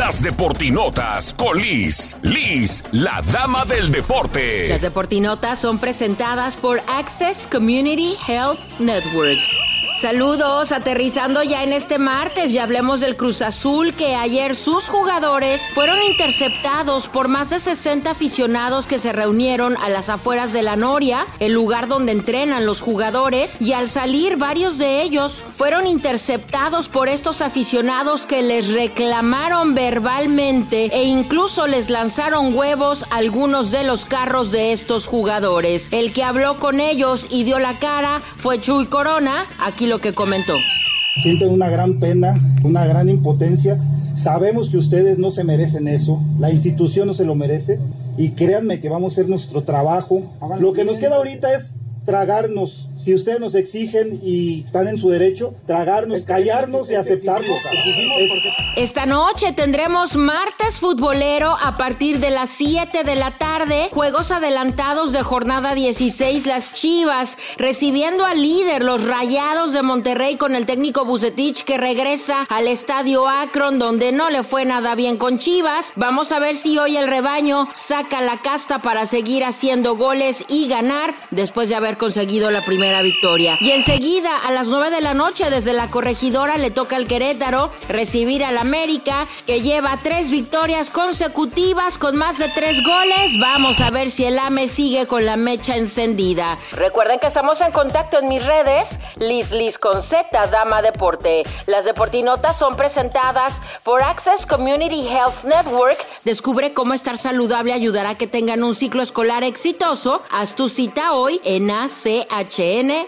Las Deportinotas con Liz. Liz, la dama del deporte. Las Deportinotas son presentadas por Access Community Health Network. Saludos, aterrizando ya en este martes, ya hablemos del Cruz Azul que ayer sus jugadores fueron interceptados por más de 60 aficionados que se reunieron a las afueras de la Noria, el lugar donde entrenan los jugadores, y al salir varios de ellos fueron interceptados por estos aficionados que les reclamaron verbalmente e incluso les lanzaron huevos algunos de los carros de estos jugadores. El que habló con ellos y dio la cara fue Chuy Corona, aquí lo que comentó. Sienten una gran pena, una gran impotencia. Sabemos que ustedes no se merecen eso, la institución no se lo merece y créanme que vamos a hacer nuestro trabajo. Lo que nos queda ahorita es tragarnos, si ustedes nos exigen y están en su derecho, tragarnos, callarnos y aceptarlo. Esta noche tendremos martes futbolero a partir de las 7 de la tarde, juegos adelantados de jornada 16, las Chivas recibiendo al líder, los Rayados de Monterrey con el técnico Bucetich que regresa al estadio Akron donde no le fue nada bien con Chivas. Vamos a ver si hoy el rebaño saca la casta para seguir haciendo goles y ganar después de haber conseguido la primera victoria. Y enseguida, a las 9 de la noche, desde la corregidora, le toca al Querétaro recibir al América, que lleva tres victorias consecutivas con más de tres goles. Vamos a ver si el AME sigue con la mecha encendida. Recuerden que estamos en contacto en mis redes, Liz Liz con Z, Dama Deporte. Las deportinotas son presentadas por Access Community Health Network. Descubre cómo estar saludable ayudará a que tengan un ciclo escolar exitoso. Haz tu cita hoy en ACHN.net.